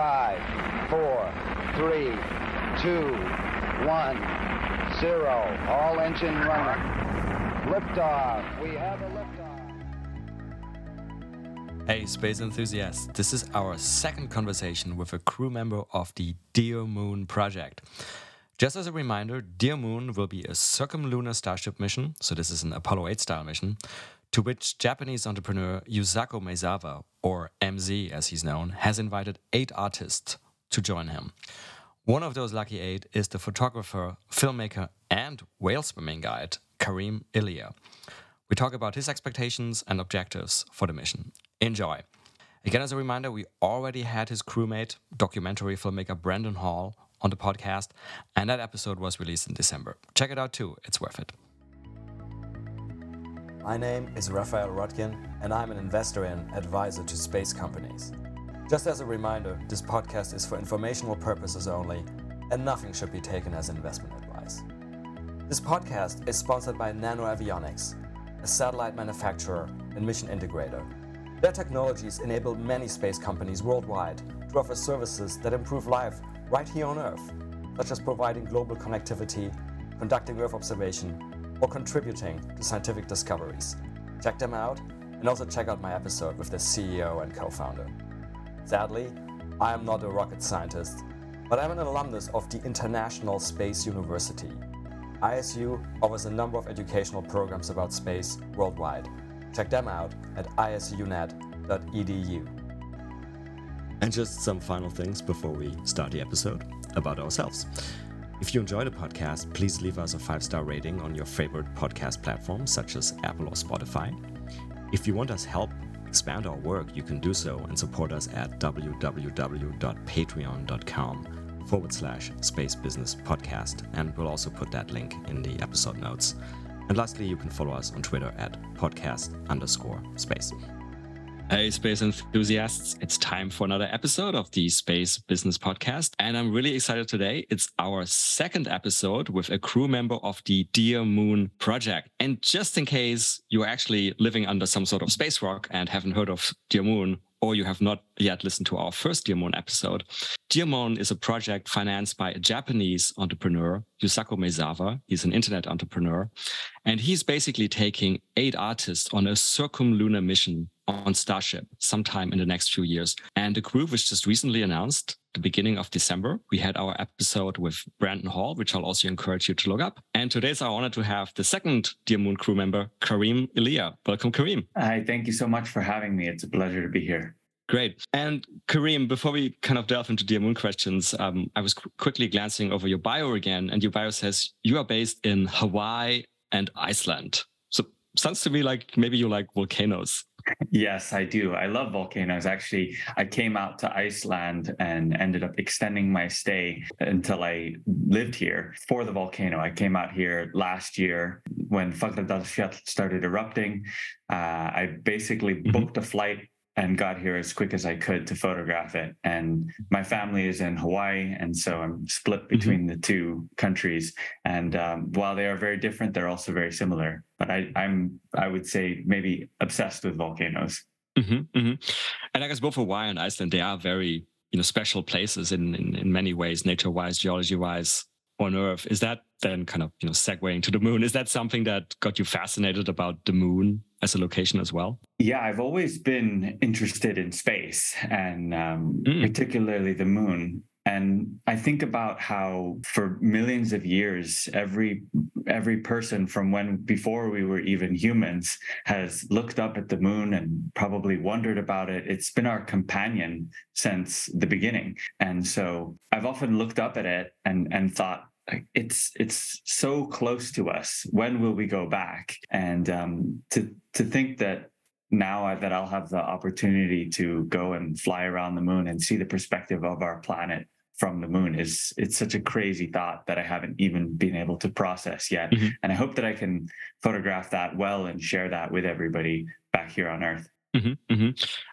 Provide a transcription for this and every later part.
Five, four, three, two, one, zero. All engine running. Liftoff. We have a liftoff. Hey, space enthusiasts, this is our second conversation with a crew member of the Dear Moon project. Just as a reminder, Dear Moon will be a circumlunar starship mission, so this is an Apollo 8 style mission, to which Japanese entrepreneur Yusaku Maezawa, or MZ as he's known, has invited eight artists to join him. One of those lucky eight is the photographer, filmmaker, and whale swimming guide, Karim Iliya. We talk about his expectations and objectives for the mission. Enjoy. Again, as a reminder, we already had his crewmate, documentary filmmaker Brendan Hall, on the podcast, and that episode was released in December. Check it out too, it's worth it. My name is Raphael Roettgen, and I'm an investor and advisor to space companies. Just as a reminder, this podcast is for informational purposes only, and nothing should be taken as investment advice. This podcast is sponsored by NanoAvionics, a satellite manufacturer and mission integrator. Their technologies enable many space companies worldwide to offer services that improve life right here on Earth, such as providing global connectivity, conducting Earth observation, or contributing to scientific discoveries. Check them out and also check out my episode with the CEO and co founder. Sadly, I am not a rocket scientist, but I'm an alumnus of the International Space University. ISU offers a number of educational programs about space worldwide. Check them out at isunet.edu. And just some final things before we start the episode about ourselves. If you enjoy the podcast, please leave us a five star rating on your favorite podcast platform, such as Apple or Spotify. If you want us help expand our work, you can do so and support us at www.patreon.com forward slash space business podcast. And we'll also put that link in the episode notes. And lastly, you can follow us on Twitter at podcast underscore space. Hey, space enthusiasts. It's time for another episode of the Space Business Podcast. And I'm really excited today. It's our second episode with a crew member of the Dear Moon project. And just in case you're actually living under some sort of space rock and haven't heard of Dear Moon, or you have not yet listened to our first Dear Moon episode, Dear Moon is a project financed by a Japanese entrepreneur, Yusaku Maezawa. He's an internet entrepreneur. And he's basically taking eight artists on a circumlunar mission on Starship sometime in the next few years. And the crew was just recently announced the beginning of December. We had our episode with Brendan Hall, which I'll also encourage you to look up. And today it's our honor to have the second Dear Moon crew member, Karim Iliya. Welcome, Karim. Hi, thank you so much for having me. It's a pleasure to be here. Great. And Karim, before we kind of delve into Dear Moon questions, um, I was qu- quickly glancing over your bio again, and your bio says you are based in Hawaii and Iceland. So sounds to me like maybe you like volcanoes. Yes, I do. I love volcanoes. Actually, I came out to Iceland and ended up extending my stay until I lived here for the volcano. I came out here last year when Fagradalsfjall started erupting. Uh, I basically mm-hmm. booked a flight and got here as quick as I could to photograph it. And my family is in Hawaii, and so I'm split mm-hmm. between mm-hmm. the two countries. And um, while they are very different, they're also very similar. But I, am I would say, maybe obsessed with volcanoes. Mm-hmm, mm-hmm. And I guess both Hawaii and Iceland, they are very you know special places in in, in many ways, nature wise, geology wise on Earth. Is that then kind of you know segueing to the moon? Is that something that got you fascinated about the moon as a location as well? Yeah, I've always been interested in space and um, mm. particularly the moon. And I think about how for millions of years, every every person from when before we were even humans has looked up at the moon and probably wondered about it. It's been our companion since the beginning. And so I've often looked up at it and and thought, it's it's so close to us. When will we go back? And um, to to think that now I, that I'll have the opportunity to go and fly around the moon and see the perspective of our planet from the moon is it's such a crazy thought that I haven't even been able to process yet. Mm-hmm. And I hope that I can photograph that well and share that with everybody back here on Earth. Mm-hmm, mm-hmm.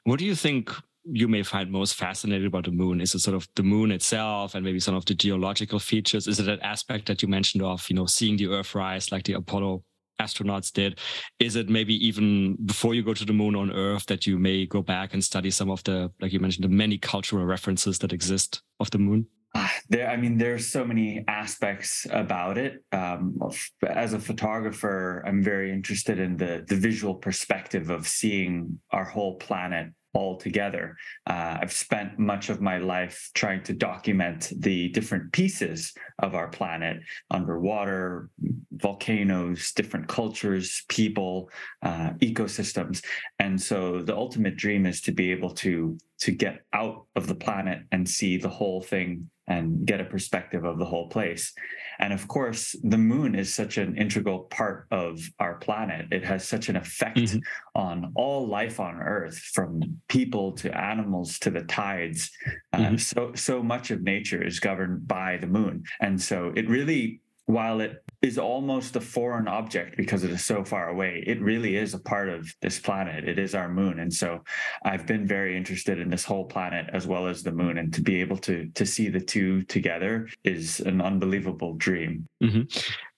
What do you think you may find most fascinating about the moon? Is it sort of the moon itself and maybe some of the geological features? Is it that aspect that you mentioned of, you know, seeing the Earth rise like the Apollo astronauts did. Is it maybe even before you go to the moon on Earth that you may go back and study some of the, like you mentioned, the many cultural references that exist of the moon? Ah, there, I mean, there's so many aspects about it. Um, as a photographer, I'm very interested in the the visual perspective of seeing our whole planet altogether. Uh, I've spent much of my life trying to document the different pieces of our planet underwater, volcanoes, different cultures, people, uh, ecosystems. And so the ultimate dream is to be able to to get out of the planet and see the whole thing and get a perspective of the whole place. And of course, the moon is such an integral part of our planet. It has such an effect mm-hmm. on all life on Earth, from people to animals to the tides. Uh, mm-hmm. Uh, so so much of nature is governed by the moon, and so it really while it is almost a foreign object because it is so far away, it really is a part of this planet. It is our moon. And so I've been very interested in this whole planet as well as the moon. And to be able to to see the two together is an unbelievable dream. Mm-hmm.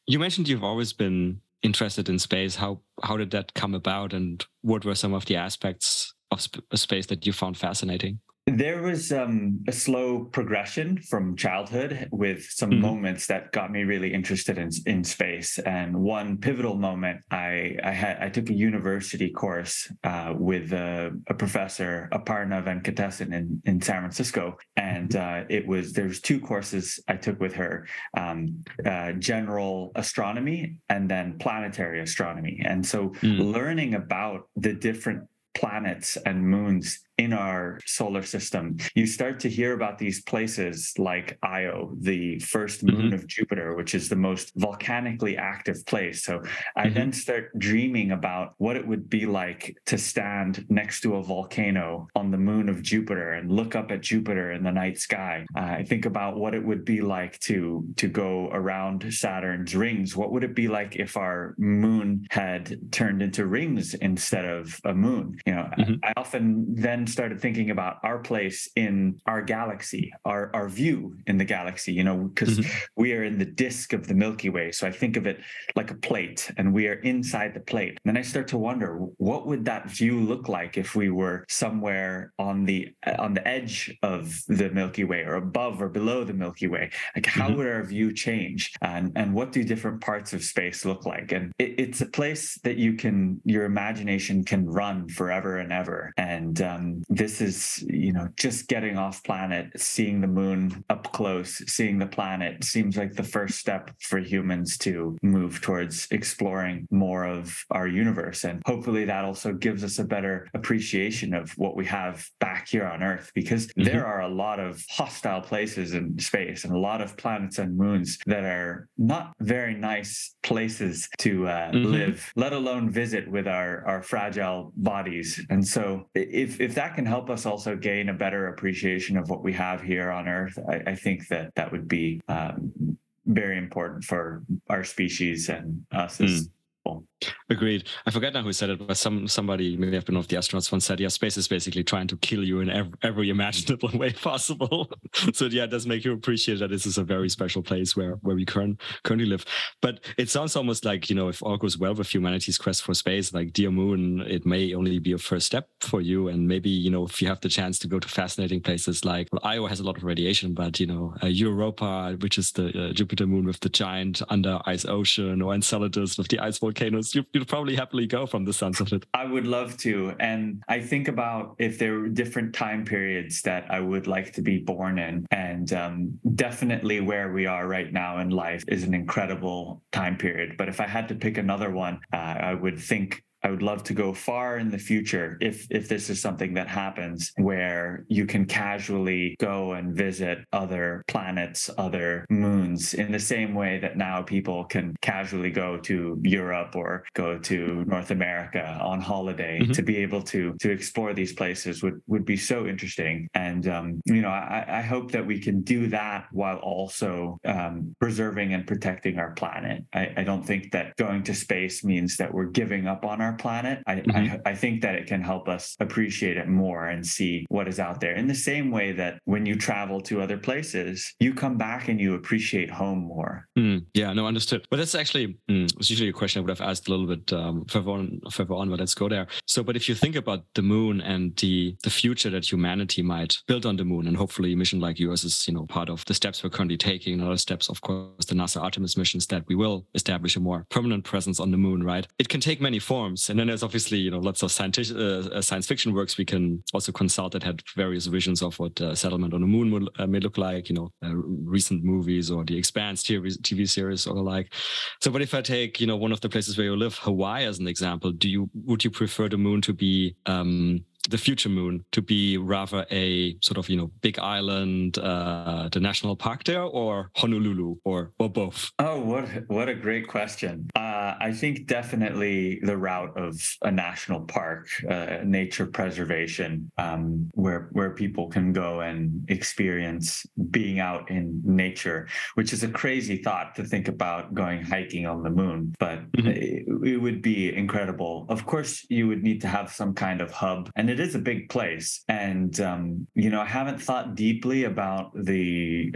You mentioned you've always been interested in space. How how did that come about and what were some of the aspects of sp- space that you found fascinating? There was um, a slow progression from childhood with some mm-hmm. moments that got me really interested in, in space. And one pivotal moment, I, I had I took a university course uh, with a, a, professor, Aparna Venkatesan in, in San Francisco, and mm-hmm. uh, it was there was two courses I took with her: um, uh, general astronomy and then planetary astronomy. And so, mm. learning about the different planets and moons in our solar system, you start to hear about these places like Io, the first moon mm-hmm. of Jupiter, which is the most volcanically active place. So I mm-hmm. then start dreaming about what it would be like to stand next to a volcano on the moon of Jupiter and look up at Jupiter in the night sky. Uh, I think about what it would be like to to go around Saturn's rings. What would it be like if our moon had turned into rings instead of a moon? You know, mm-hmm. I, I often then started thinking about our place in our galaxy, our, our view in the galaxy, you know, because mm-hmm. we are in the disk of the Milky Way. So I think of it like a plate and we are inside the plate. And then I start to wonder what would that view look like if we were somewhere on the on the edge of the Milky Way or above or below the Milky Way? Like how mm-hmm. would our view change? And and what do different parts of space look like? And it, it's a place that you can your imagination can run forever and ever. And um, this is, you know, just getting off planet, seeing the moon up close, seeing the planet seems like the first step for humans to move towards exploring more of our universe. And hopefully that also gives us a better appreciation of what we have back here on Earth, because mm-hmm. there are a lot of hostile places in space and a lot of planets and moons that are not very nice places to uh, mm-hmm. live, let alone visit with our, our fragile bodies. And so if, if that that can help us also gain a better appreciation of what we have here on Earth, I, I think that that would be um, very important for our species and us as mm. Agreed. I forget now who said it, but some somebody maybe have been of the astronauts once said, "Yeah, space is basically trying to kill you in every, every imaginable way possible." so yeah, it does make you appreciate that this is a very special place where where we current, currently live. But it sounds almost like you know, if all goes well with humanity's quest for space, like Dear Moon, it may only be a first step for you, and maybe you know, if you have the chance to go to fascinating places like well, Io has a lot of radiation, but you know, uh, Europa, which is the uh, Jupiter moon with the giant under ice ocean, or Enceladus with the ice volcanoes you, would probably happily go from the sense of it. I would love to. And I think about if there were different time periods that I would like to be born in. And um, definitely where we are right now in life is an incredible time period. But if I had to pick another one, uh, I would think I would love to go far in the future if if this is something that happens where you can casually go and visit other planets, other moons in the same way that now people can casually go to Europe or go to North America on holiday mm-hmm. to be able to to explore these places would would be so interesting. And um, you know, I, I, hope that we can do that while also um, preserving and protecting our planet. I, I don't think that going to space means that we're giving up on our our planet, I, mm-hmm. I, I think that it can help us appreciate it more and see what is out there. In the same way that when you travel to other places, you come back and you appreciate home more. Mm, yeah, no, understood. But that's actually mm, it's usually a question I would have asked a little bit um, further on, further on. But let's go there. So, but if you think about the moon and the the future that humanity might build on the moon, and hopefully a mission like yours is you know part of the steps we're currently taking. And other steps, of course, the NASA Artemis missions that we will establish a more permanent presence on the moon. Right? It can take many forms, and then there's obviously you know lots of scientific uh, uh, science fiction works we can also consult that had various visions of what uh, settlement on the moon will, uh, may look like. You know, uh, recent movies or the Expanse TV, TV series or the like. So, but if I take you know one of the places where you live, Hawaii as an example, do you would you prefer the moon to be um, the future moon to be rather a sort of you know big island uh, the national park there or honolulu or or both? Oh what what a great question. Uh, i think definitely the route of a national park uh, nature preservation um, where where people can go and experience being out in nature which is a crazy thought to think about going hiking on the moon but mm-hmm. it, it would be incredible. Of course you would need to have some kind of hub and it is a big place. And, um, you know, I haven't thought deeply about the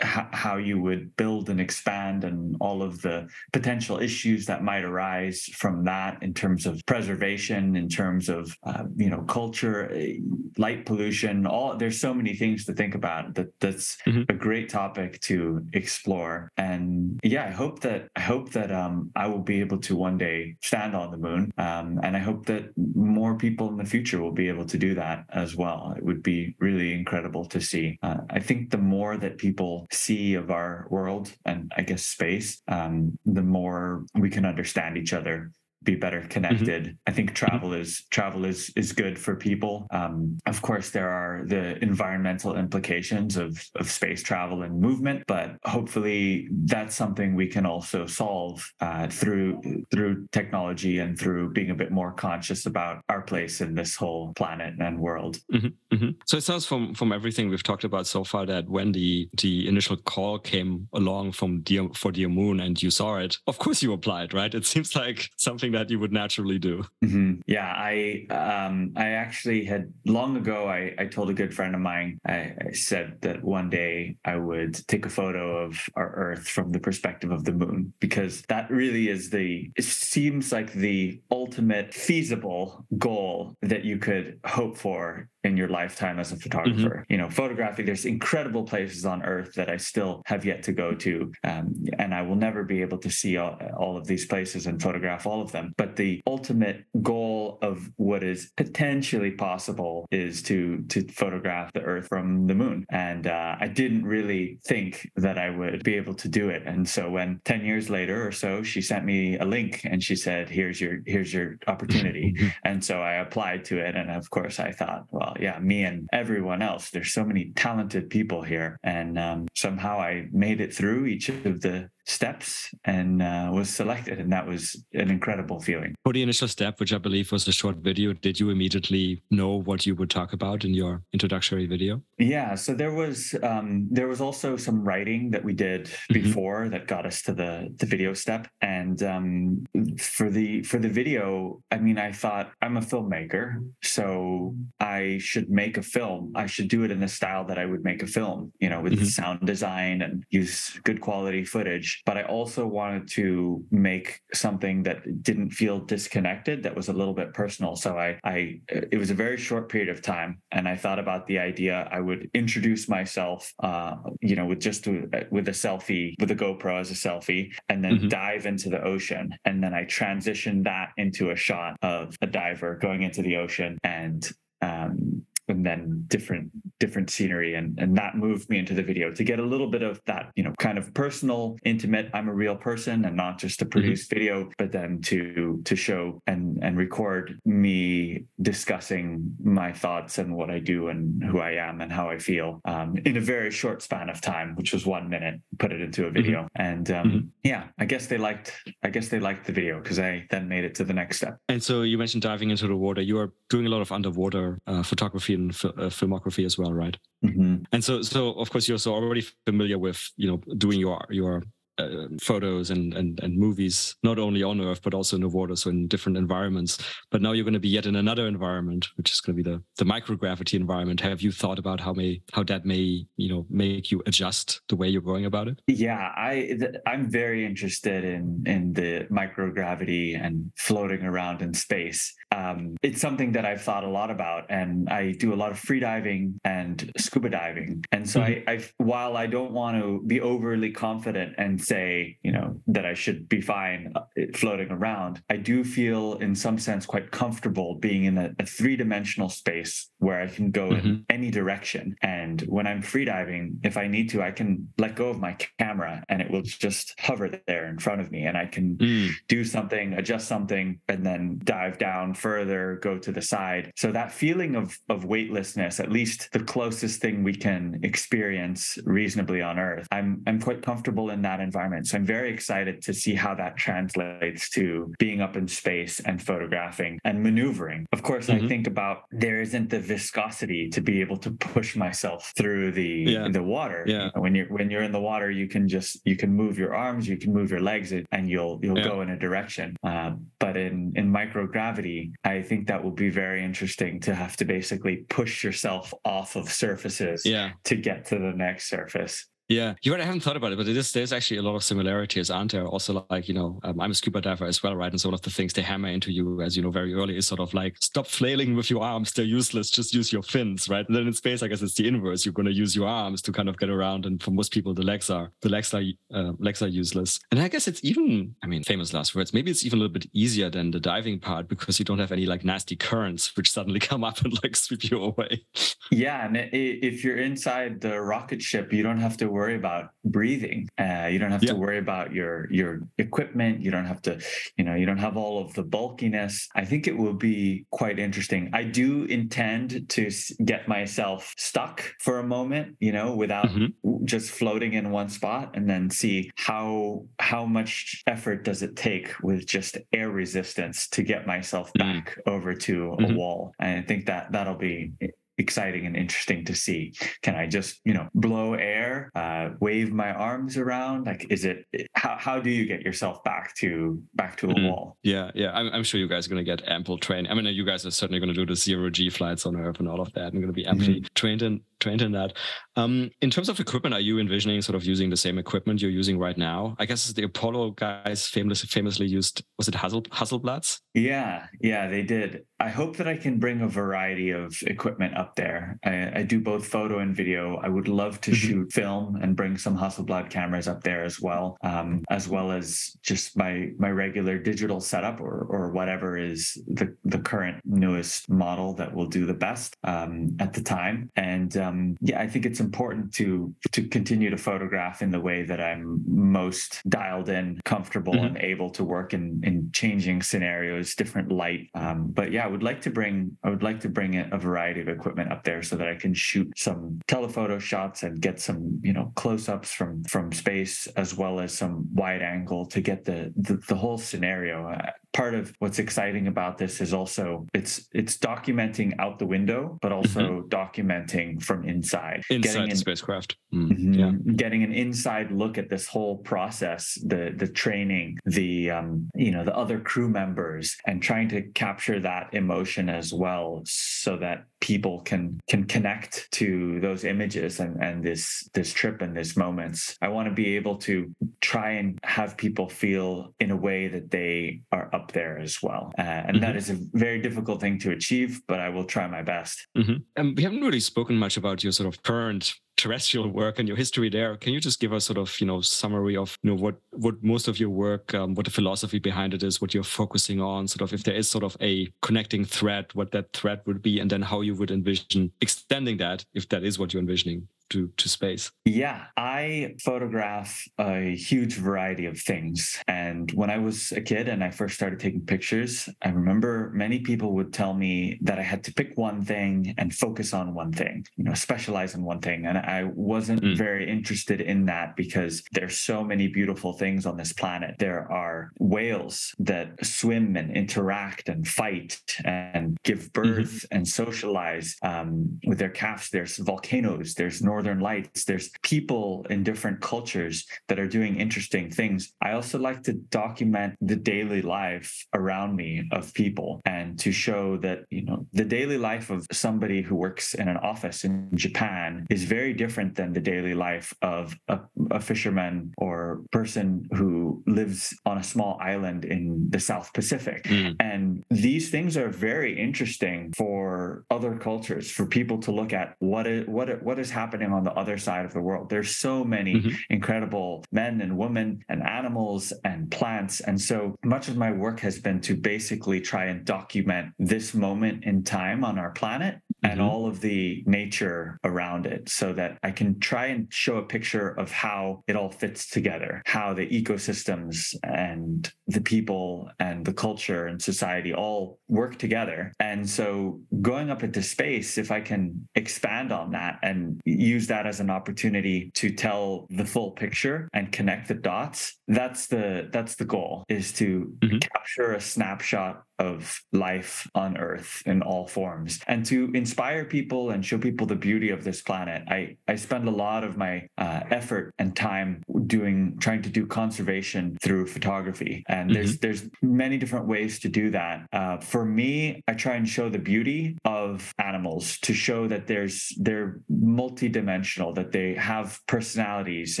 how you would build and expand and all of the potential issues that might arise from that in terms of preservation in terms of uh, you know culture eh, light pollution all there's so many things to think about that that's mm-hmm. a great topic to explore. And yeah i hope that i hope that um, i will be able to one day stand on the moon um, and i hope that more people in the future will be able to do that as well. It would be really incredible to see. Uh, i think the more that people see of our world and I guess space, um, the more we can understand each other be better mm-hmm. connected. Mm-hmm. I think travel mm-hmm. is travel is is good for people. Um, of course, there are the environmental implications of of space travel and movement, but hopefully that's something we can also solve uh, through through technology and through being a bit more conscious about our place in this whole planet and world. Mm-hmm. mm-hmm. So it sounds from from everything we've talked about so far that when the the initial call came along from Dear, for Dear Moon and you saw it, of course you applied, right? It seems like something that you would naturally do. Mm-hmm. Yeah, I um, I actually had long ago. I, I told a good friend of mine. I, I said that one day I would take a photo of our Earth from the perspective of the moon because that really is the. It seems like the ultimate feasible goal that you could hope for in your lifetime as a photographer. Mm-hmm. You know, photography, there's incredible places on earth that I still have yet to go to. Um, and I will never be able to see all, all, of these places and photograph all of them. But the ultimate goal of what is potentially possible is to to photograph the earth from the moon. And uh, I didn't really think that I would be able to do it. And so when 10 years later or so, she sent me a link and she said, here's your, here's your opportunity. Mm-hmm. and so I applied to it. And of course I thought, well, yeah, me and everyone else. There's so many talented people here, and um, somehow I made it through each of the steps and uh, was selected and that was an incredible feeling for the initial step which i believe was a short video did you immediately know what you would talk about in your introductory video yeah so there was um, there was also some writing that we did mm-hmm. before mm-hmm. that got us to the the video step and um, for the for the video i mean i thought i'm a filmmaker so i should make a film i should do it in the style that i would make a film you know with mm-hmm. sound design and use good quality footage but I also wanted to make something that didn't feel disconnected, that was a little bit personal. So I, I, it was a very short period of time, and I thought about the idea I would introduce myself, uh, you know, with just with a selfie, with a GoPro as a selfie, and then mm-hmm. dive into the ocean, and then I transitioned that into a shot of a diver going into the ocean and um, and then different different scenery and and that moved me into the video to get a little bit of that you know kind of personal intimate i'm a real person and not just to produce mm-hmm. video but then to to show and and record me discussing my thoughts and what i do and who i am and how i feel um, in a very short span of time which was one minute put it into a mm-hmm. video mm-hmm. and um, mm-hmm. yeah i guess they liked i guess they liked the video because i then made it to the next step and so you mentioned diving into the water you are doing a lot of underwater uh, photography in f- uh, filmography as well, right? Mm-hmm. And so, so of course, you're so already familiar with you know doing your your uh, photos and, and and movies, not only on Earth but also in the water, so in different environments. But now you're going to be yet in another environment, which is going to be the the microgravity environment. Have you thought about how may how that may you know make you adjust the way you're going about it? Yeah, I I'm very interested in in the microgravity and floating around in space. Um, it's something that I've thought a lot about, and I do a lot of free diving and scuba diving. And so mm-hmm. I, I, while I don't want to be overly confident and say, you know, that I should be fine uh, floating around, I do feel in some sense quite comfortable being in a, a three dimensional space where I can go mm-hmm. in any direction. And when I'm free diving, if I need to, I can let go of my camera and it will just hover there in front of me and I can mm. do something, adjust something, and then dive down further, go to the side. So that feeling of, of weightlessness, at least the closest thing we can experience reasonably on Earth, I'm, I'm quite comfortable in that environment. So I'm very excited to see how that translates to being up in space and photographing and maneuvering. Of course, mm-hmm. I think about there isn't the viscosity to be able to push myself through the yeah. the water. Yeah. When you're when you're in the water, you can just you can move your arms, you can move your legs, and you'll you'll yeah. go in a direction. Uh, but in in microgravity, I think that will be very interesting to have to basically push yourself off of surfaces yeah. to get to the next surface. Yeah, you know, I haven't thought about it, but it is there's actually a lot of similarities, aren't there? Also, like you know, um, I'm a scuba diver as well, right? And so one of the things they hammer into you, as you know, very early, is sort of like stop flailing with your arms; they're useless. Just use your fins, right? And then in space, I guess it's the inverse. You're going to use your arms to kind of get around, and for most people, the legs are the legs are uh, legs are useless. And I guess it's even, I mean, famous last words. Maybe it's even a little bit easier than the diving part because you don't have any like nasty currents which suddenly come up and like sweep you away. Yeah, and if you're inside the rocket ship, you don't have to worry about breathing. Uh, you don't have yeah. to worry about your your equipment. You don't have to, you know, you don't have all of the bulkiness. I think it will be quite interesting. I do intend to get myself stuck for a moment, you know, without mm-hmm. just floating in one spot, and then see how how much effort does it take with just air resistance to get myself mm. back mm-hmm. over to mm-hmm. a wall. And I think that that'll be exciting and interesting to see. Can I just, you know, blow air, uh, wave my arms around? Like, is it how, how do you get yourself back to back to a mm-hmm. wall? Yeah, yeah. I'm, I'm sure you guys are going to get ample training. I mean, you guys are certainly going to do the zero G flights on Earth and all of that, and going to be amply mm-hmm. trained in trained in that. Um, in terms of equipment, are you envisioning sort of using the same equipment you're using right now? I guess the Apollo guys famously famously used was it Hassel, Hasselblads? Yeah, yeah, they did. I hope that I can bring a variety of equipment up there. I, I do both photo and video. I would love to mm-hmm. shoot film and bring some Hasselblad cameras up there as well, um, as well as just my my regular digital setup or or whatever is the the current newest model that will do the best um, at the time. And um, yeah, I think it's important to to continue to photograph in the way that I'm most dialed in, comfortable, mm-hmm. and able to work in in changing scenarios, different light. Um, but yeah, I would like to bring I would like to bring a variety of equipment up there so that I can shoot some telephoto shots and get some you know close ups from from space as well as some wide angle to get the the, the whole scenario. Uh, part of what's exciting about this is also it's it's documenting out the window, but also mm-hmm. documenting from inside. Inside the spacecraft. Mm, mm-hmm, yeah. Getting an inside look at this whole process, the the training, the um, you know, the other crew members, and trying to capture that emotion as well so that people can can connect to those images and and this this trip and this moments i want to be able to try and have people feel in a way that they are up there as well uh, and mm-hmm. that is a very difficult thing to achieve but i will try my best mm-hmm. and we haven't really spoken much about your sort of current terrestrial work and your history there. Can you just give us sort of you know summary of you know what what most of your work, um, what the philosophy behind it is, what you're focusing on, sort of if there is sort of a connecting thread, what that thread would be, and then how you would envision extending that if that is what you're envisioning to, to space? Yeah, I photograph a huge variety of things. And when I was a kid and I first started taking pictures, I remember many people would tell me that I had to pick one thing and focus on one thing, you know, specialize in one thing. And I wasn't mm. very interested in that because there's so many beautiful things on this planet. There are whales that swim and interact and fight and give mm-hmm. birth mm-hmm. and socialize um, with their calves. There's volcanoes, there's northern lights. There's people in different cultures that are doing interesting things. I also like to document the daily life around me of people and to show that, you know, the daily life of somebody who works in an office in Japan is very different than the daily life of a, a fisherman or person who lives on a small island in the South Pacific. Mm. And these things are very interesting for other cultures, for people to look at what is what what is happening on the other side of the world. There's so many mm-hmm. incredible men and women and animals and plants. And so much of my work has been to basically try and document this moment in time on our planet mm-hmm. and all of the nature around it so that I can try and show a picture of how it all fits together, how the ecosystems and the people and the culture and society all work together. And so going up into space, if I can expand on that and use that as an opportunity to tell the full picture and connect the dots, that's the that's the goal is to mm-hmm. capture a snapshot of life on earth in all forms. And to inspire people and show people the beauty of this planet i i spend a lot of my uh, effort and time doing trying to do conservation through photography. And mm-hmm. there's there's many different ways to do that. Uh, for me i try and show the beauty of animals to show that there's they're multidimensional that they have personalities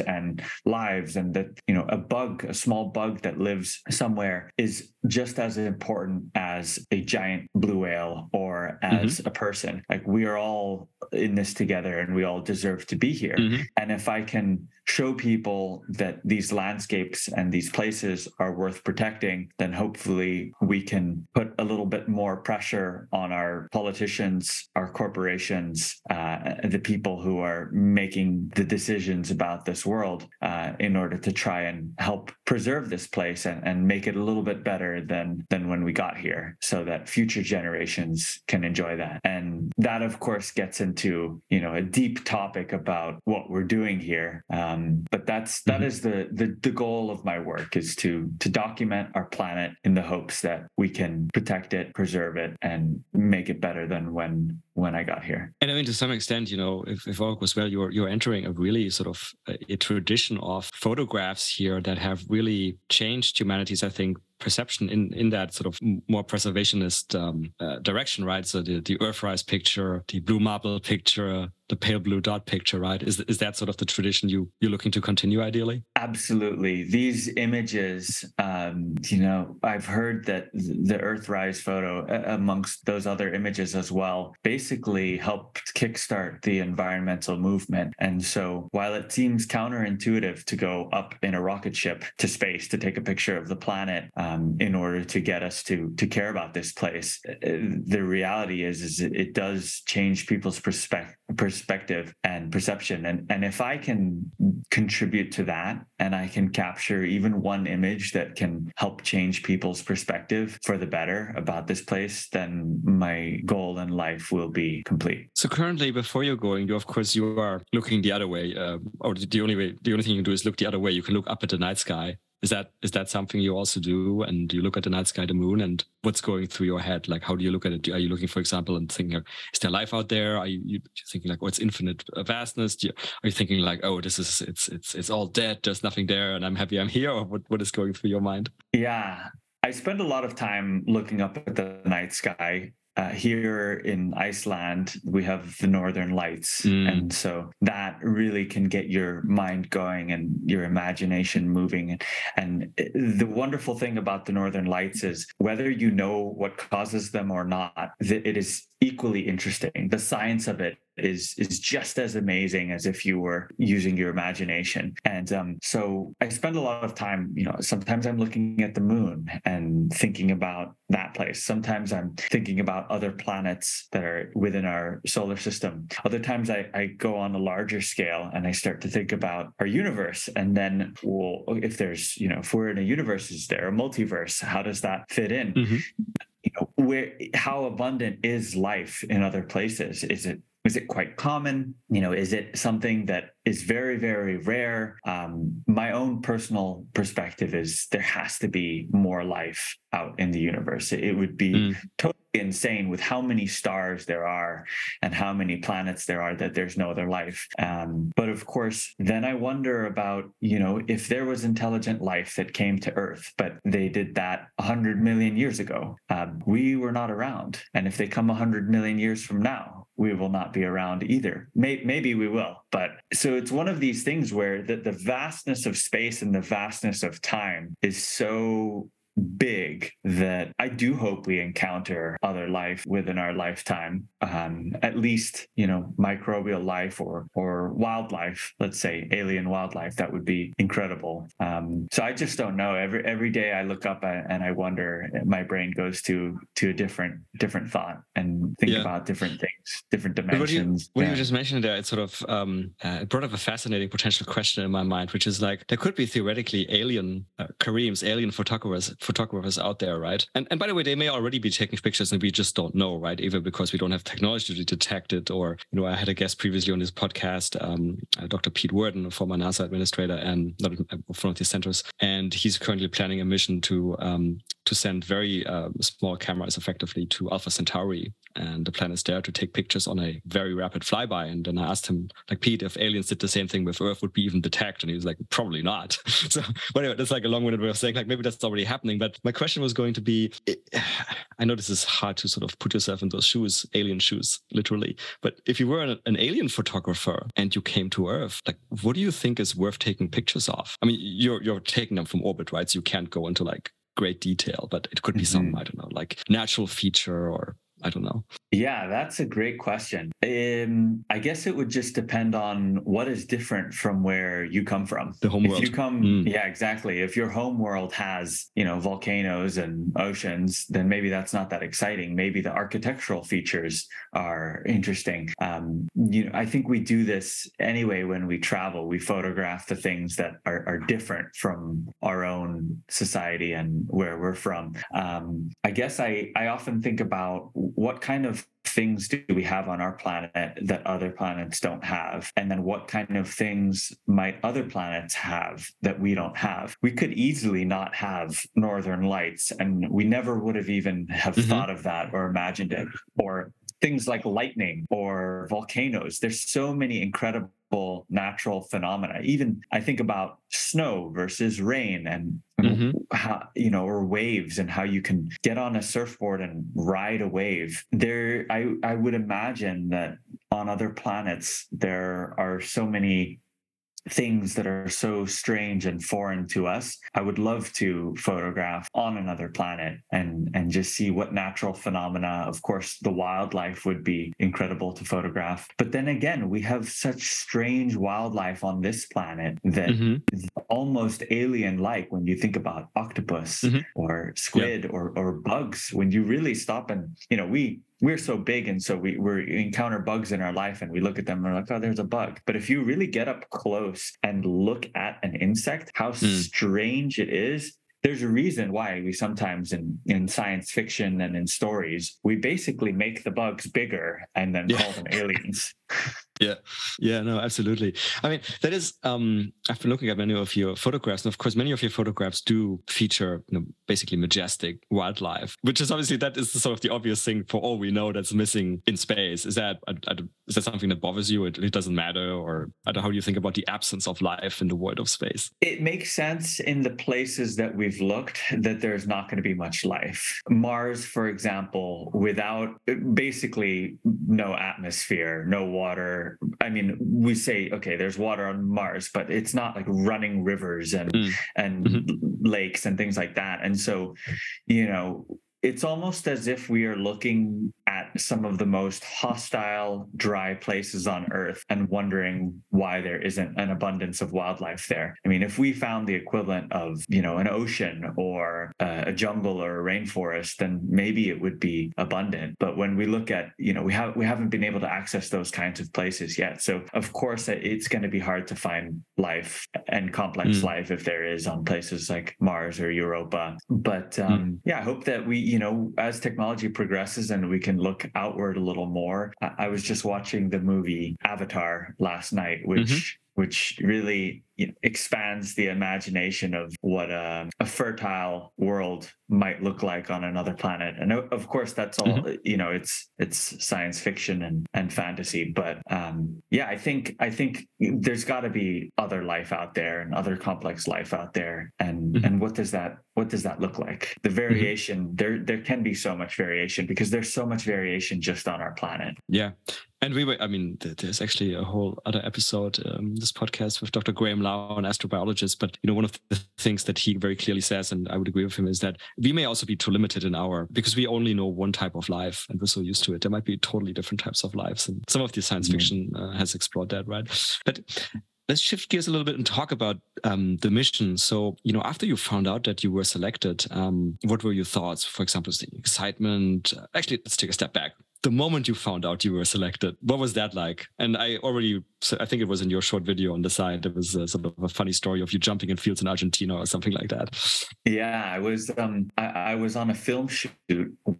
and lives and that you know a bug a small bug that lives somewhere is just as important as a giant blue whale or as mm-hmm. a person. Like we are all in this together and we all deserve to be here. Mm-hmm. And if I can show people that these landscapes and these places are worth protecting, then hopefully we can put a little bit more pressure on our politicians, our corporations, uh, the people who are making the decisions about this world uh, in order to try and help preserve this place and, and make it a little bit better than than when we got here so that future generations can enjoy that and that of course gets into you know a deep topic about what we're doing here um, but that's that mm-hmm. is the, the the goal of my work is to to document our planet in the hopes that we can protect it preserve it and make it better than when when I got here. And I mean, to some extent, you know, if, if all goes well, you're you're entering a really sort of a, a tradition of photographs here that have really changed humanity's, I think, perception in in that sort of more preservationist um, uh, direction, right? So the the Earthrise picture, the blue marble picture, the pale blue dot picture, right? Is is that sort of the tradition you you're looking to continue ideally? Absolutely. These images, um, you know, I've heard that the Earthrise photo, amongst those other images as well, basically helped kickstart the environmental movement. And so, while it seems counterintuitive to go up in a rocket ship to space to take a picture of the planet um, in order to get us to to care about this place, uh, the reality is is it does change people's perspective perspective and perception. And and if i can contribute to that and i can capture even one image that can help change people's perspective for the better about this place then my goal in life will be complete. So currently before you're going you of course you are looking the other way. Uh, or the only way the only thing you can do is look the other way. You can look up at the night sky is that is that something you also do and you look at the night sky the moon and what's going through your head? Like how do you look at it? Are you looking for example and thinking is there life out there? Are you, you thinking like oh it's infinite uh, vastness? You, are you thinking like oh this is it's it's it's all dead. There's nothing there and i'm happy i'm here or what, what is going through your mind? Yeah. I spend a lot of time looking up at the night sky uh, here in Iceland, we have the northern lights. Mm. And so that really can get your mind going and your imagination moving. And the wonderful thing about the northern lights is whether you know what causes them or not, it is equally interesting. The science of it is is just as amazing as if you were using your imagination. And um, so I spend a lot of time, you know, sometimes I'm looking at the moon and thinking about that place. Sometimes I'm thinking about other planets that are within our solar system. Other times I, I go on a larger scale and I start to think about our universe. And then, well, if there's, you know, if we're in a universe, is there a multiverse? How does that fit in? Mm-hmm you know where how abundant is life in other places? Is it is it quite common? You know is it something that is very very rare? Um, my own personal perspective is there has to be more life out in the universe. It would be mm. totally insane with how many stars there are and how many planets there are that there's no other life. Um, but of course, then I wonder about, you know, if there was intelligent life that came to Earth, but they did that 100 million years ago, um, we were not around. And if they come 100 million years from now, we will not be around either. maybe we will, but so it's one of these things where the, the vastness of space and the vastness of time is so big that I do hope we encounter other life within our lifetime. Um, at least, you know, microbial life or or wildlife, let's say alien wildlife, that would be incredible. Um, so I just don't know. Every every day I look up and I wonder, my brain goes to to a different different thought and think yeah. about different things, different dimensions. When you, yeah. you just mentioned there, it sort of um, uh, it brought up a fascinating potential question in my mind, which is like there could be theoretically alien uh, Karim's, alien photographers photographers out there, right? And and by the way, they may already be taking pictures and we just don't know, right? Either because we don't have technology to detect it, or you know, I had a guest previously on this podcast, um, uh, Dr. Pete Worden, a former NASA administrator and not from one of these centers, and he's currently planning a mission to um, to send very uh, small cameras effectively to Alpha Centauri and the planet's there to take pictures on a very rapid flyby. And then I asked him, like, Pete, if aliens did the same thing with Earth, would we even detect? And he was like, probably not. so, but anyway, that's like a long-winded way of saying, like, maybe that's already happening. But my question was going to be, I know this is hard to sort of put yourself in those shoes, alien shoes, literally. But if you were an, an alien photographer and you came to Earth, like, what do you think is worth taking pictures of? I mean, you're you're taking them from orbit, right? So you can't go into like great detail, but it could be mm-hmm. some, I don't know, like natural feature or I don't know. Yeah, that's a great question. Um, I guess it would just depend on what is different from where you come from. The home world. if world. you come, mm. yeah, exactly. If your home world has, you know, volcanoes and oceans, then maybe that's not that exciting. Maybe the architectural features are interesting. Um, you know, I think we do this anyway when we travel. We photograph the things that are, are different from our own society and where we're from. Um, I guess I I often think about what kind of things do we have on our planet that other planets don't have? And then what kind of things might other planets have that we don't have? We could easily not have northern lights and we never would have even have mm-hmm. thought of that or imagined it or things like lightning or volcanoes. There's so many incredible natural phenomena. Even I think about snow versus rain and mm-hmm. how, you know, or waves and how you can get on a surfboard and ride a wave. There, I, I would imagine that on other planets, there are so many things that are so strange and foreign to us. I would love to photograph on another planet and and just see what natural phenomena. Of course, the wildlife would be incredible to photograph. But then again, we have such strange wildlife on this planet that mm-hmm. is almost alien-like when you think about octopus mm-hmm. or squid yeah. or or bugs. When you really stop and you know, we we're so big and so we we encounter bugs in our life and we look at them and we're like oh there's a bug but if you really get up close and look at an insect how mm. strange it is there's a reason why we sometimes in, in science fiction and in stories we basically make the bugs bigger and then yeah. call them aliens yeah. Yeah no absolutely. I mean that is um i've been looking at many of your photographs and of course many of your photographs do feature you know, basically majestic wildlife which is obviously that is sort of the obvious thing for all we know that's missing in space. Is that is that something that bothers you? It, it doesn't matter or how do you think about the absence of life in the void of space. It makes sense in the places that we've looked that there's not going to be much life. Mars for example without basically no atmosphere no water. I mean, we say, okay, there's water on Mars, but it's not like running rivers and mm. and mm-hmm. lakes and things like that. And so, you know, it's almost as if we are looking at some of the most hostile, dry places on Earth and wondering why there isn't an abundance of wildlife there. I mean, if we found the equivalent of, you know, an ocean or a jungle or a rainforest, then maybe it would be abundant. But when we look at, you know, we have we haven't been able to access those kinds of places yet. So of course, it's going to be hard to find life and complex mm. life if there is on places like Mars or Europa. But um, mm. yeah, I hope that we you know, as technology progresses and we can look outward a little more, I, I was just watching the movie Avatar last night, which mm-hmm which really you know, expands the imagination of what a, a, fertile world might look like on another planet. And of course, that's all mm-hmm. you know. It's it's science fiction and and fantasy, but um, yeah, I think I think there's got to be other life out there and other complex life out there. And mm-hmm. and what does that what does that look like? The mm-hmm. variation mm-hmm. there there can be so much variation because there's so much variation just on our planet. Yeah, and we were, I mean, there's actually a whole other episode, um, this podcast with Dr. Graham Lau, an astrobiologist. But, you know, one of the things that he very clearly says, and I would agree with him, is that we may also be too limited in our, because we only know one type of life and we're so used to it. There might be totally different types of lives. And some of the science mm-hmm. fiction uh, has explored that, right? But let's shift gears a little bit and talk about um, the mission. So, you know, after you found out that you were selected, um, what were your thoughts? For example, the excitement. Actually, let's take a step back the moment you found out you were selected, what was that like? And I already, I think it was in your short video on the side. There was a, sort of a funny story of you jumping in fields in Argentina or something like that. Yeah, I was. Um, I, I was on a film shoot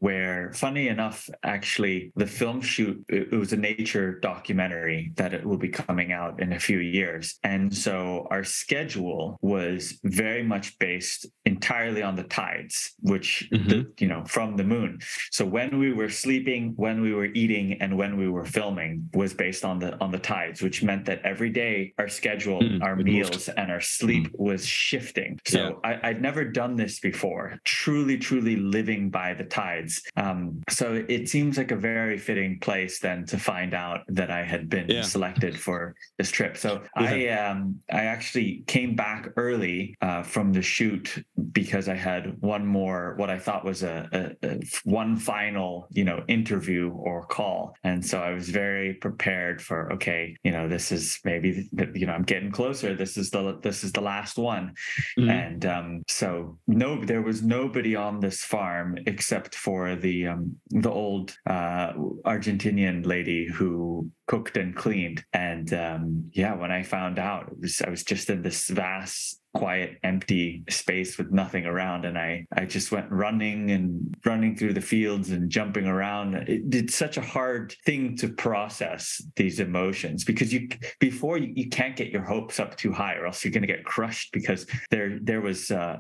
where, funny enough, actually, the film shoot it, it was a nature documentary that it will be coming out in a few years, and so our schedule was very much based entirely on the tides, which mm-hmm. the, you know from the moon. So when we were sleeping, when when we were eating and when we were filming was based on the on the tides, which meant that every day our schedule, mm, our meals, moved. and our sleep mm. was shifting. So yeah. I, would never done this before. Truly, truly living by the tides. Um, so it seems like a very fitting place then to find out that I had been yeah. selected for this trip. So yeah. I um, I actually came back early uh, from the shoot because I had one more what I thought was a, a, a one final you know interview or call. And so I was very prepared for, okay, you know, this is maybe, you know, I'm getting closer. This is the, this is the last one. Mm-hmm. And um, so no, there was nobody on this farm except for the, um, the old uh, Argentinian lady who cooked and cleaned. And um, yeah, when I found out, it was I was just in this vast quiet empty space with nothing around. And i i just went running and running through the fields and jumping around. It, it's such a hard thing to process these emotions because you before you, you can't get your hopes up too high or else you're going to get crushed because there there was uh,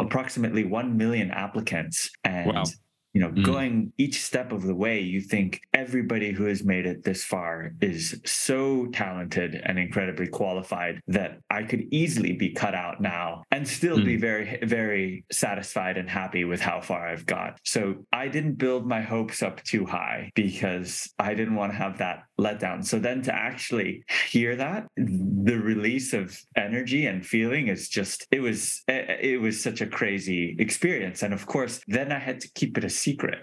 approximately 1 million applicants and wow you know, mm. going each step of the way, you think everybody who has made it this far is so talented and incredibly qualified that I could easily be cut out now and still mm. be very, very satisfied and happy with how far I've got. So I didn't build my hopes up too high because I didn't want to have that letdown. So then to actually hear that, the release of energy and feeling is just, it was, it was such a crazy experience. And of course, then I had to keep it a secret.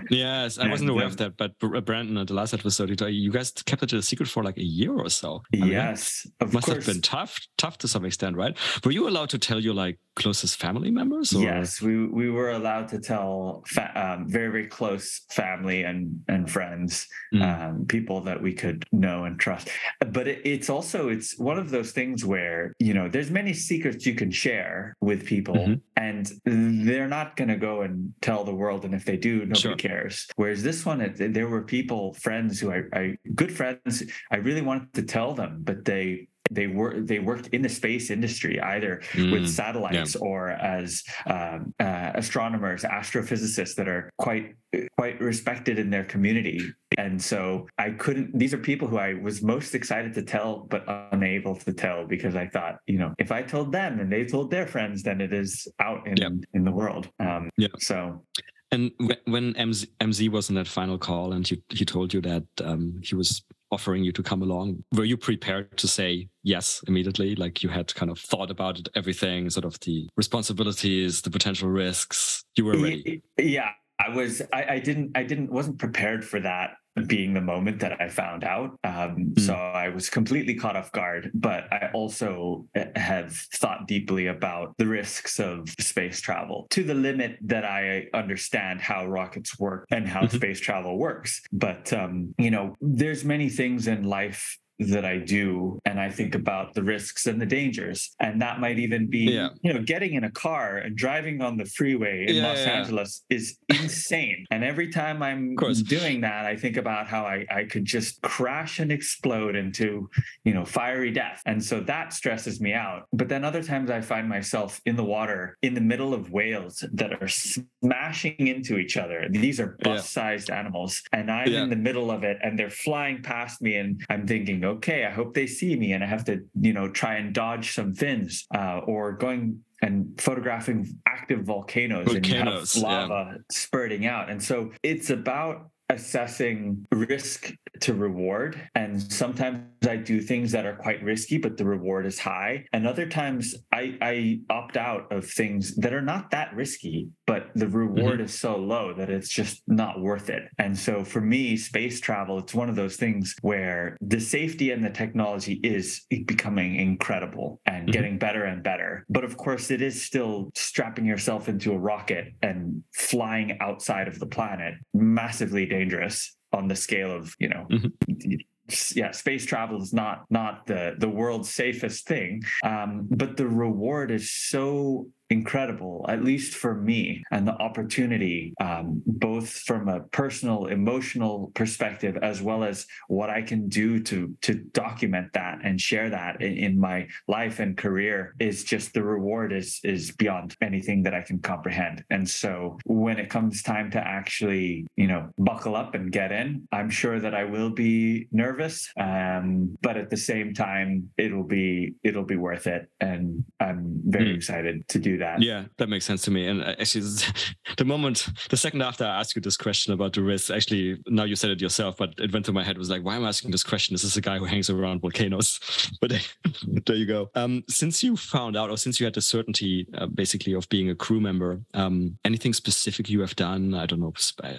yes, I wasn't aware of that, but Brendan at the last episode, you guys kept it a secret for like a year or so. I yes, mean, must course. have been tough, tough to some extent, right? Were you allowed to tell your like closest family members? Or? Yes, we we were allowed to tell fa- um, very very close family and and friends, mm. um, people that we could know and trust. But it, it's also it's one of those things where you know there's many secrets you can share with people, mm-hmm. and they're not going to go and tell the world, and if they do, nobody sure. cares. Whereas this one, it, there were people, friends who I, I good friends, I really wanted to tell them, but they they were they worked in the space industry either mm, with satellites yeah. or as um, uh, astronomers astrophysicists that are quite quite respected in their community and so i couldn't these are people who i was most excited to tell but unable to tell because i thought you know if i told them and they told their friends then it is out in yep. in the world um yeah so and when MZ, MZ was in that final call and he, he told you that um, he was offering you to come along, were you prepared to say yes immediately? Like you had kind of thought about it, everything, sort of the responsibilities, the potential risks. You were ready. Yeah, I was. I, I didn't. I didn't. Wasn't prepared for that being the moment that I found out. Um, mm. So I was completely caught off guard, but I also eh, have thought deeply about the risks of space travel to the limit that I understand how rockets work and how mm-hmm. space travel works. But, um, you know, there's many things in life that I do and I think about the risks and the dangers. And that might even be, yeah. you know, getting in a car and driving on the freeway in yeah, Los yeah, Angeles is insane. and every time I'm doing that, I think about how I, I could just crash and explode into, you know, fiery death. And so that stresses me out. But then other times I find myself in the water in the middle of whales that are smashing into each other. These are bus sized animals. And I'm in the middle of it and they're flying past me. And I'm thinking, okay, I hope they see me. And I have to, you know, try and dodge some fins uh, or going and photographing active volcanoes, volcanoes and you have lava yeah. spurting out. And so it's about assessing risk to reward. And sometimes I do things that are quite risky, but the reward is high. And other times I, I opt out of things that are not that risky, but the reward mm-hmm. is so low that it's just not worth it. And so for me, space travel, it's one of those things where the safety and the technology is becoming incredible and mm-hmm. getting better and better. But of course, it is still strapping yourself into a rocket and flying outside of the planet, massively dangerous on the scale of you know mm-hmm yeah, space travel is not not the the world's safest thing, um, but the reward is so incredible, at least for me, and the opportunity, um, both from a personal, emotional perspective, as well as what I can do to to document that and share that in, in my life and career, is just the reward is is beyond anything that I can comprehend. And so, when it comes time to actually, you know, buckle up and get in, I'm sure that I will be nervous, um, but at the same time, it'll be it'll be worth it, and I'm very mm. excited to do that. Yeah, that makes sense to me. And uh, actually, the moment, the second after I asked you this question about the risk, actually, now you said it yourself, but it went through my head was like, why am I asking this question? This is a guy who hangs around volcanoes. But there you go. Um, since you found out, or since you had the certainty, uh, basically, of being a crew member, um, anything specific you have done? I don't know, uh,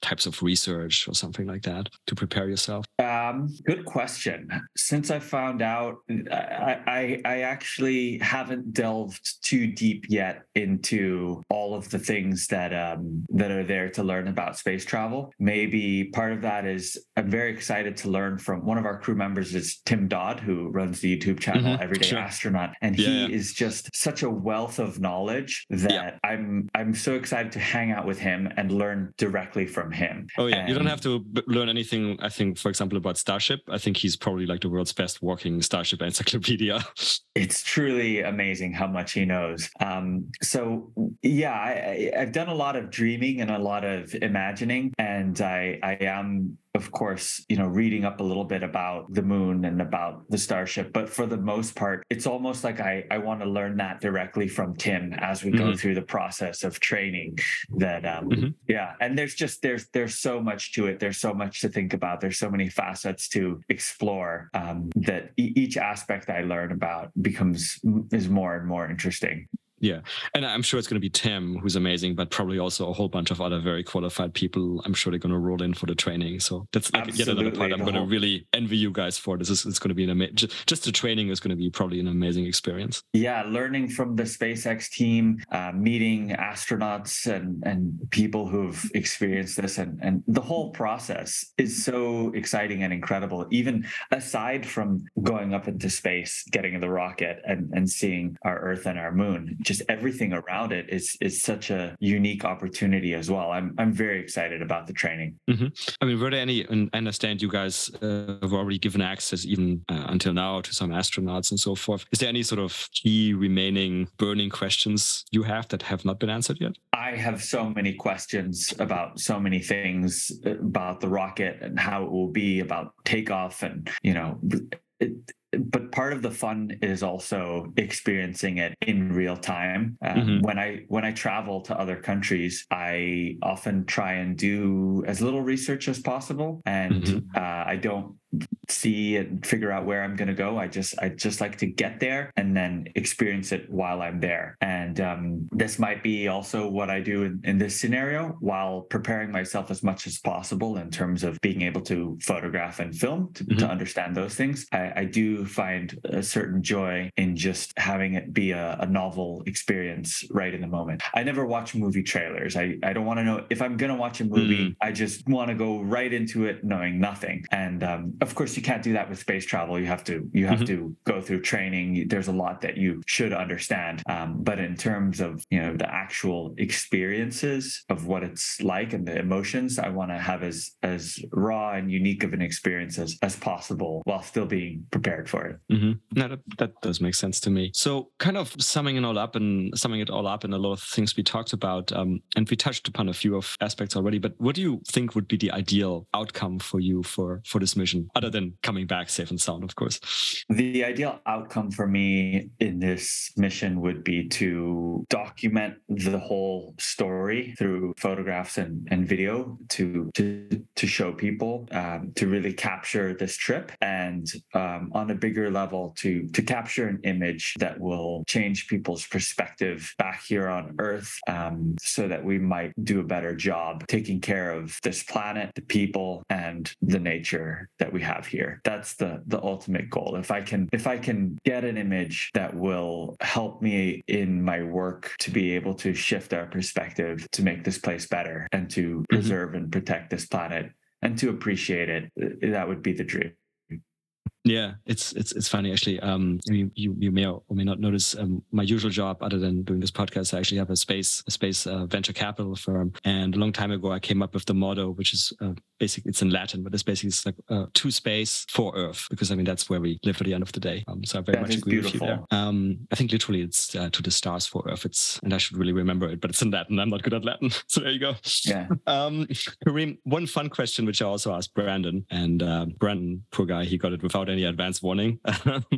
types of research or something like that to prepare yourself? Um, good question. Since I found out, I, I, I actually haven't delved too deep yet into all of the things that um, that are there to learn about space travel. Maybe part of that is I'm very excited to learn from one of our crew members is Tim Dodd, who runs the YouTube channel mm-hmm, Everyday sure. Astronaut, and yeah, he yeah. is just such a wealth of knowledge that yeah. I'm I'm so excited to hang out with him and learn directly from from him. Oh yeah, and you don't have to learn anything. I think, for example, about Starship. I think he's probably like the world's best walking Starship encyclopedia. it's truly amazing how much he knows. Um, so yeah, I, I've done a lot of dreaming and a lot of imagining, and I I am of course, you know, reading up a little bit about the moon and about the starship. But for the most part, it's almost like I, I want to learn that directly from Tim as we mm-hmm. go through the process of training. That um, mm-hmm. yeah. And there's just there's there's so much to it. There's so much to think about. There's so many facets to explore um, that e- each aspect I learn about becomes is more and more interesting. Yeah. And I'm sure it's going to be Tim, who's amazing, but probably also a whole bunch of other very qualified people. I'm sure they're going to roll in for the training. So that's like yet another part I'm going to really envy you guys for. This is it's going to be an amazing, just the training is going to be probably an amazing experience. Yeah. Learning from the SpaceX team, uh, meeting astronauts and, and people who've experienced this and, and the whole process is so exciting and incredible. Even aside from going up into space, getting in the rocket and, and seeing our Earth and our moon just everything around it is is such a unique opportunity as well. I'm I'm very excited about the training. Mm-hmm. I mean, were there any? I understand you guys uh, have already given access even uh, until now to some astronauts and so forth. Is there any sort of key remaining burning questions you have that have not been answered yet? I have so many questions about so many things about the rocket and how it will be about takeoff and you know. It, but part of the fun is also experiencing it in real time um, mm-hmm. when i when i travel to other countries i often try and do as little research as possible and mm-hmm. uh, i don't see and figure out where I'm going to go. I just I just like to get there and then experience it while I'm there. And um, this might be also what I do in, in, this scenario while preparing myself as much as possible in terms of being able to photograph and film to, mm-hmm. to understand those things. I, I, do find a certain joy in just having it be a, a novel experience right in the moment. I never watch movie trailers. I, I don't want to know if I'm going to watch a movie. Mm. I just want to go right into it knowing nothing. And um, of course, you can't do that with space travel. You have to you have mm-hmm. to go through training. There's a lot that you should understand. Um, but in terms of you know the actual experiences of what it's like and the emotions, I want to have as as raw and unique of an experience as, as possible while still being prepared for it. Mm-hmm. No, that, that does make sense to me. So, kind of summing it all up and summing it all up in a lot of things we talked about, um, and we touched upon a few of aspects already. But what do you think would be the ideal outcome for you for for this mission, other than coming back safe and sound, of course? The ideal outcome for me in this mission would be to document the whole story through photographs and, and video to to to show people um, to really capture this trip and um, on a bigger level to to capture an image that will change people's perspective back here on Earth, um, so that we might do a better job taking care of this planet, the people, and the nature that we have here. That's the the ultimate goal. If I can if I can get an image that will help me in my work to be able to shift our perspective to make this place better and to mm-hmm. preserve and protect this planet and to appreciate it, that would be the dream. Yeah, it's it's it's funny actually. Um, you you, you may or may not notice um, my usual job, other than doing this podcast, I actually have a space a space uh, venture capital firm. And a long time ago, I came up with the motto, which is uh, basically it's in Latin, but it's basically it's like uh, to space for Earth, because I mean that's where we live at the end of the day. Um, so I very that much agree beautiful. with you there. Um, I think literally it's uh, to the stars for Earth. It's and I should really remember it, but it's in Latin. I'm not good at Latin, so there you go. Yeah. Um, Karim, one fun question which I also asked Brendan, and uh, Brendan, poor guy, he got it without any advance warning,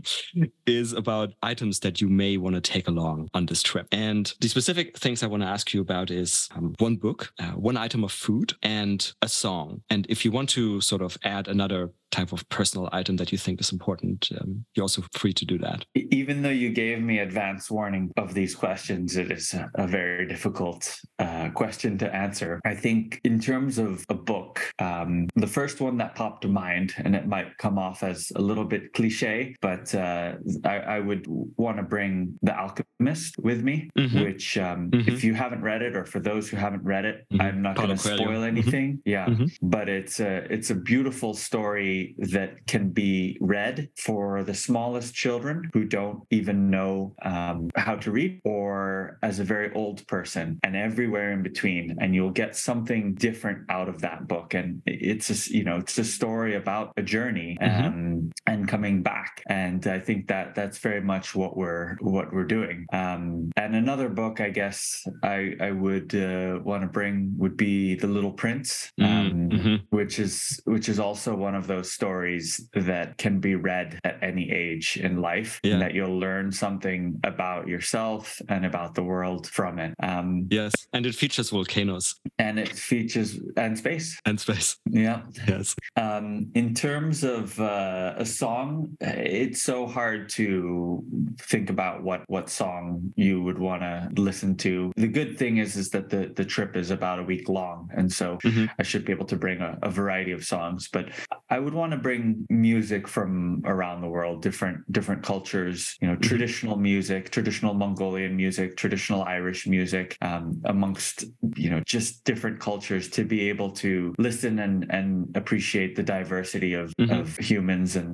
is about items that you may want to take along on this trip. And the specific things I want to ask you about is um, one book, uh, one item of food, and a song. And if you want to sort of add another type of personal item that you think is important, um, you're also free to do that. Even though you gave me advance warning of these questions, it is a very difficult uh, question to answer. I think, in terms of a book, um, the first one that popped to mind, and it might come off as a little bit cliche, but uh, I, I, would want to bring The Alchemist with me, mm-hmm. which, um, mm-hmm. if you haven't read it, or for those who haven't read it, mm-hmm. I'm not going to spoil mm-hmm. anything. Yeah, mm-hmm. but it's a it's a beautiful story that can be read for the smallest children who don't even know um, how to read, or as a very old person, and everywhere in between. And you'll get something different out of that book. And it's a, you know it's a story about a journey um, and coming back. And I think that that's very much what we're what we're doing. Um, and another book, I guess I I would uh, want to bring would be The Little Prince, mm, um, mm-hmm. which is which is also one of those stories that can be read at any age in life yeah. and that you'll learn something about yourself and about the world from it. Um, yes. And it features volcanoes. And it features and space. And space. Yeah. Yes. Um, in terms of uh, a song, it's so hard to think about what what song you would want to listen to. The good thing is is that the the trip is about a week long, and so mm-hmm. I should be able to bring a, a variety of songs. But I would want to bring music from around the world, different different cultures. You know, mm-hmm. traditional music, traditional Mongolian music, traditional Irish music, um, amongst you know just different cultures to be able to listen and and appreciate the diversity of mm-hmm. of humans and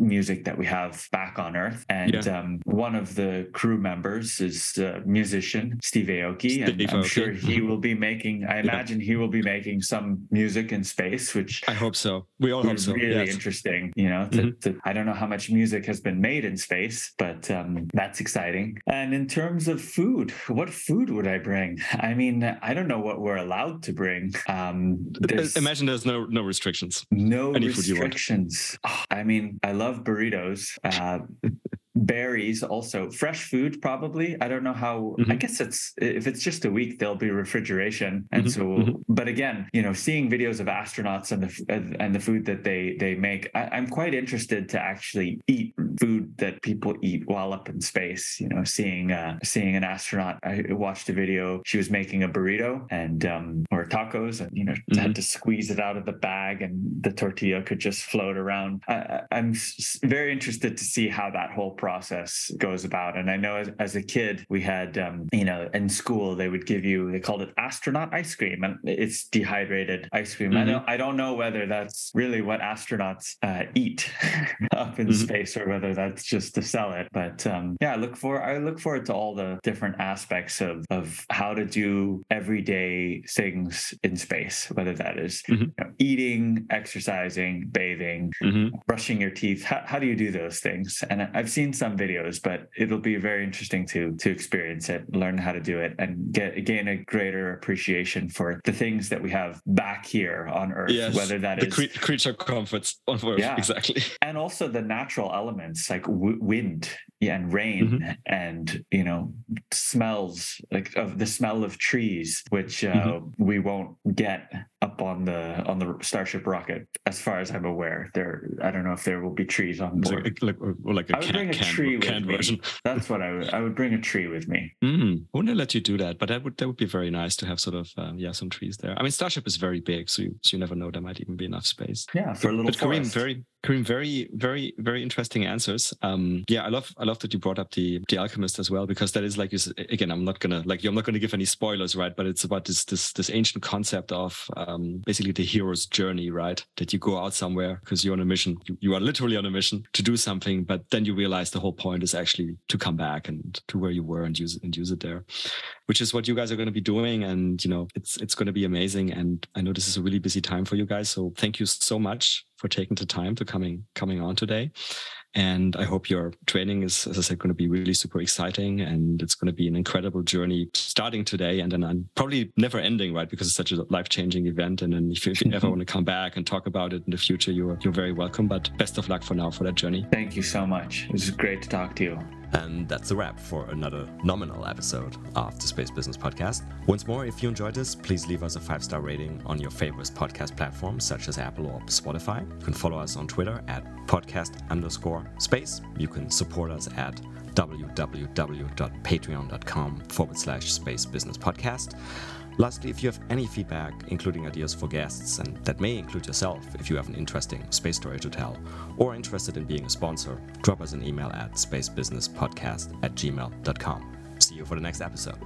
music that we have back on Earth. And yeah. um, one of the crew members is a musician Steve Aoki, and Steve I'm Aoki. sure he mm-hmm. will be making. I imagine yeah. he will be making some music in space, which I hope so. We all hope so. Really yes. interesting. You know, to, mm-hmm. to, I don't know how much music has been made in space, but um, that's exciting. And in terms of food, what food would I bring? I mean, I don't know what we're allowed to bring. Um, there's, Imagine there's no no restrictions. No Any restrictions. Oh, I mean, I love burritos. Uh, berries also fresh food probably i don't know how mm-hmm. i guess it's if it's just a week there'll be refrigeration and mm-hmm. so mm-hmm. but again you know seeing videos of astronauts and the and the food that they they make I, am quite interested to actually eat food that people eat while up in space. You know, seeing uh, seeing an astronaut. I watched a video. She was making a burrito and um, or tacos, and you know, mm-hmm. had to squeeze it out of the bag, and the tortilla could just float around. I, am very interested to see how that whole process goes about. And I know as, as a kid, we had um, you know in school they would give you they called it astronaut ice cream, and it's dehydrated ice cream. Mm-hmm. I don't I don't know whether that's really what astronauts uh, eat up in mm-hmm. space or whether that's just to sell it. But um, yeah, I look for I look forward to all the different aspects of of how to do everyday things in space, whether that is, mm-hmm. you know, eating, exercising, bathing, mm-hmm. brushing your teeth. How, how do you do those things? And I've seen some videos, but it'll be very interesting to to experience it, learn how to do it, and get gain a greater appreciation for the things that we have back here on Earth. Yes, whether that the is cre- creature comforts on Earth, yeah. exactly, and also the natural elements like w- wind yeah, and rain mm-hmm. and you know smells like of the smell of trees, which uh, mm-hmm. we won't get up on the on the Starship rocket, as far as I'm aware. There, I don't know if there will be trees on board. Like, like, like a I would can, bring a can, tree can with version. me. That's what I would. I would bring a tree with me. Mm, I wouldn't let you do that, but that would that would be very nice to have sort of um, yeah some trees there. I mean, Starship is very big, so you, so you never know there might even be enough space. Yeah, for a little. But Karim, very Karim, very, very, very interesting answers. Um, yeah, I love, I love that you brought up the the Alchemist as well because that is like, again, I'm not gonna like, I'm not gonna give any spoilers, right? But it's about this this this ancient concept of um, basically the hero's journey, right? That you go out somewhere because you're on a mission. You, you are literally on a mission to do something, but then you realize the whole point is actually to come back and to where you were and use and use it there, which is what you guys are going to be doing. And you know, it's it's going to be amazing. And I know this is a really busy time for you guys, so thank you so much for taking the time to coming coming on today. And I hope your training is, as I said, going to be really super exciting, and it's going to be an incredible journey starting today, and then probably never ending, right? Because it's such a life changing event. And then if you, if you ever mm-hmm. want to come back and talk about it in the future, you're you're very welcome. But best of luck for now for that journey. Thank you so much. It was great to talk to you. And that's a wrap for another nominal episode of the Space Business Podcast. Once more, if you enjoyed this, please leave us a five star rating on your favorite podcast platforms such as Apple or Spotify. You can follow us on Twitter at podcast underscore space. You can support us at www.patreon.com forward slash space business podcast. Lastly, if you have any feedback, including ideas for guests, and that may include yourself if you have an interesting space story to tell, or interested in being a sponsor, drop us an email at spacebusinesspodcast at gmail.com. See you for the next episode.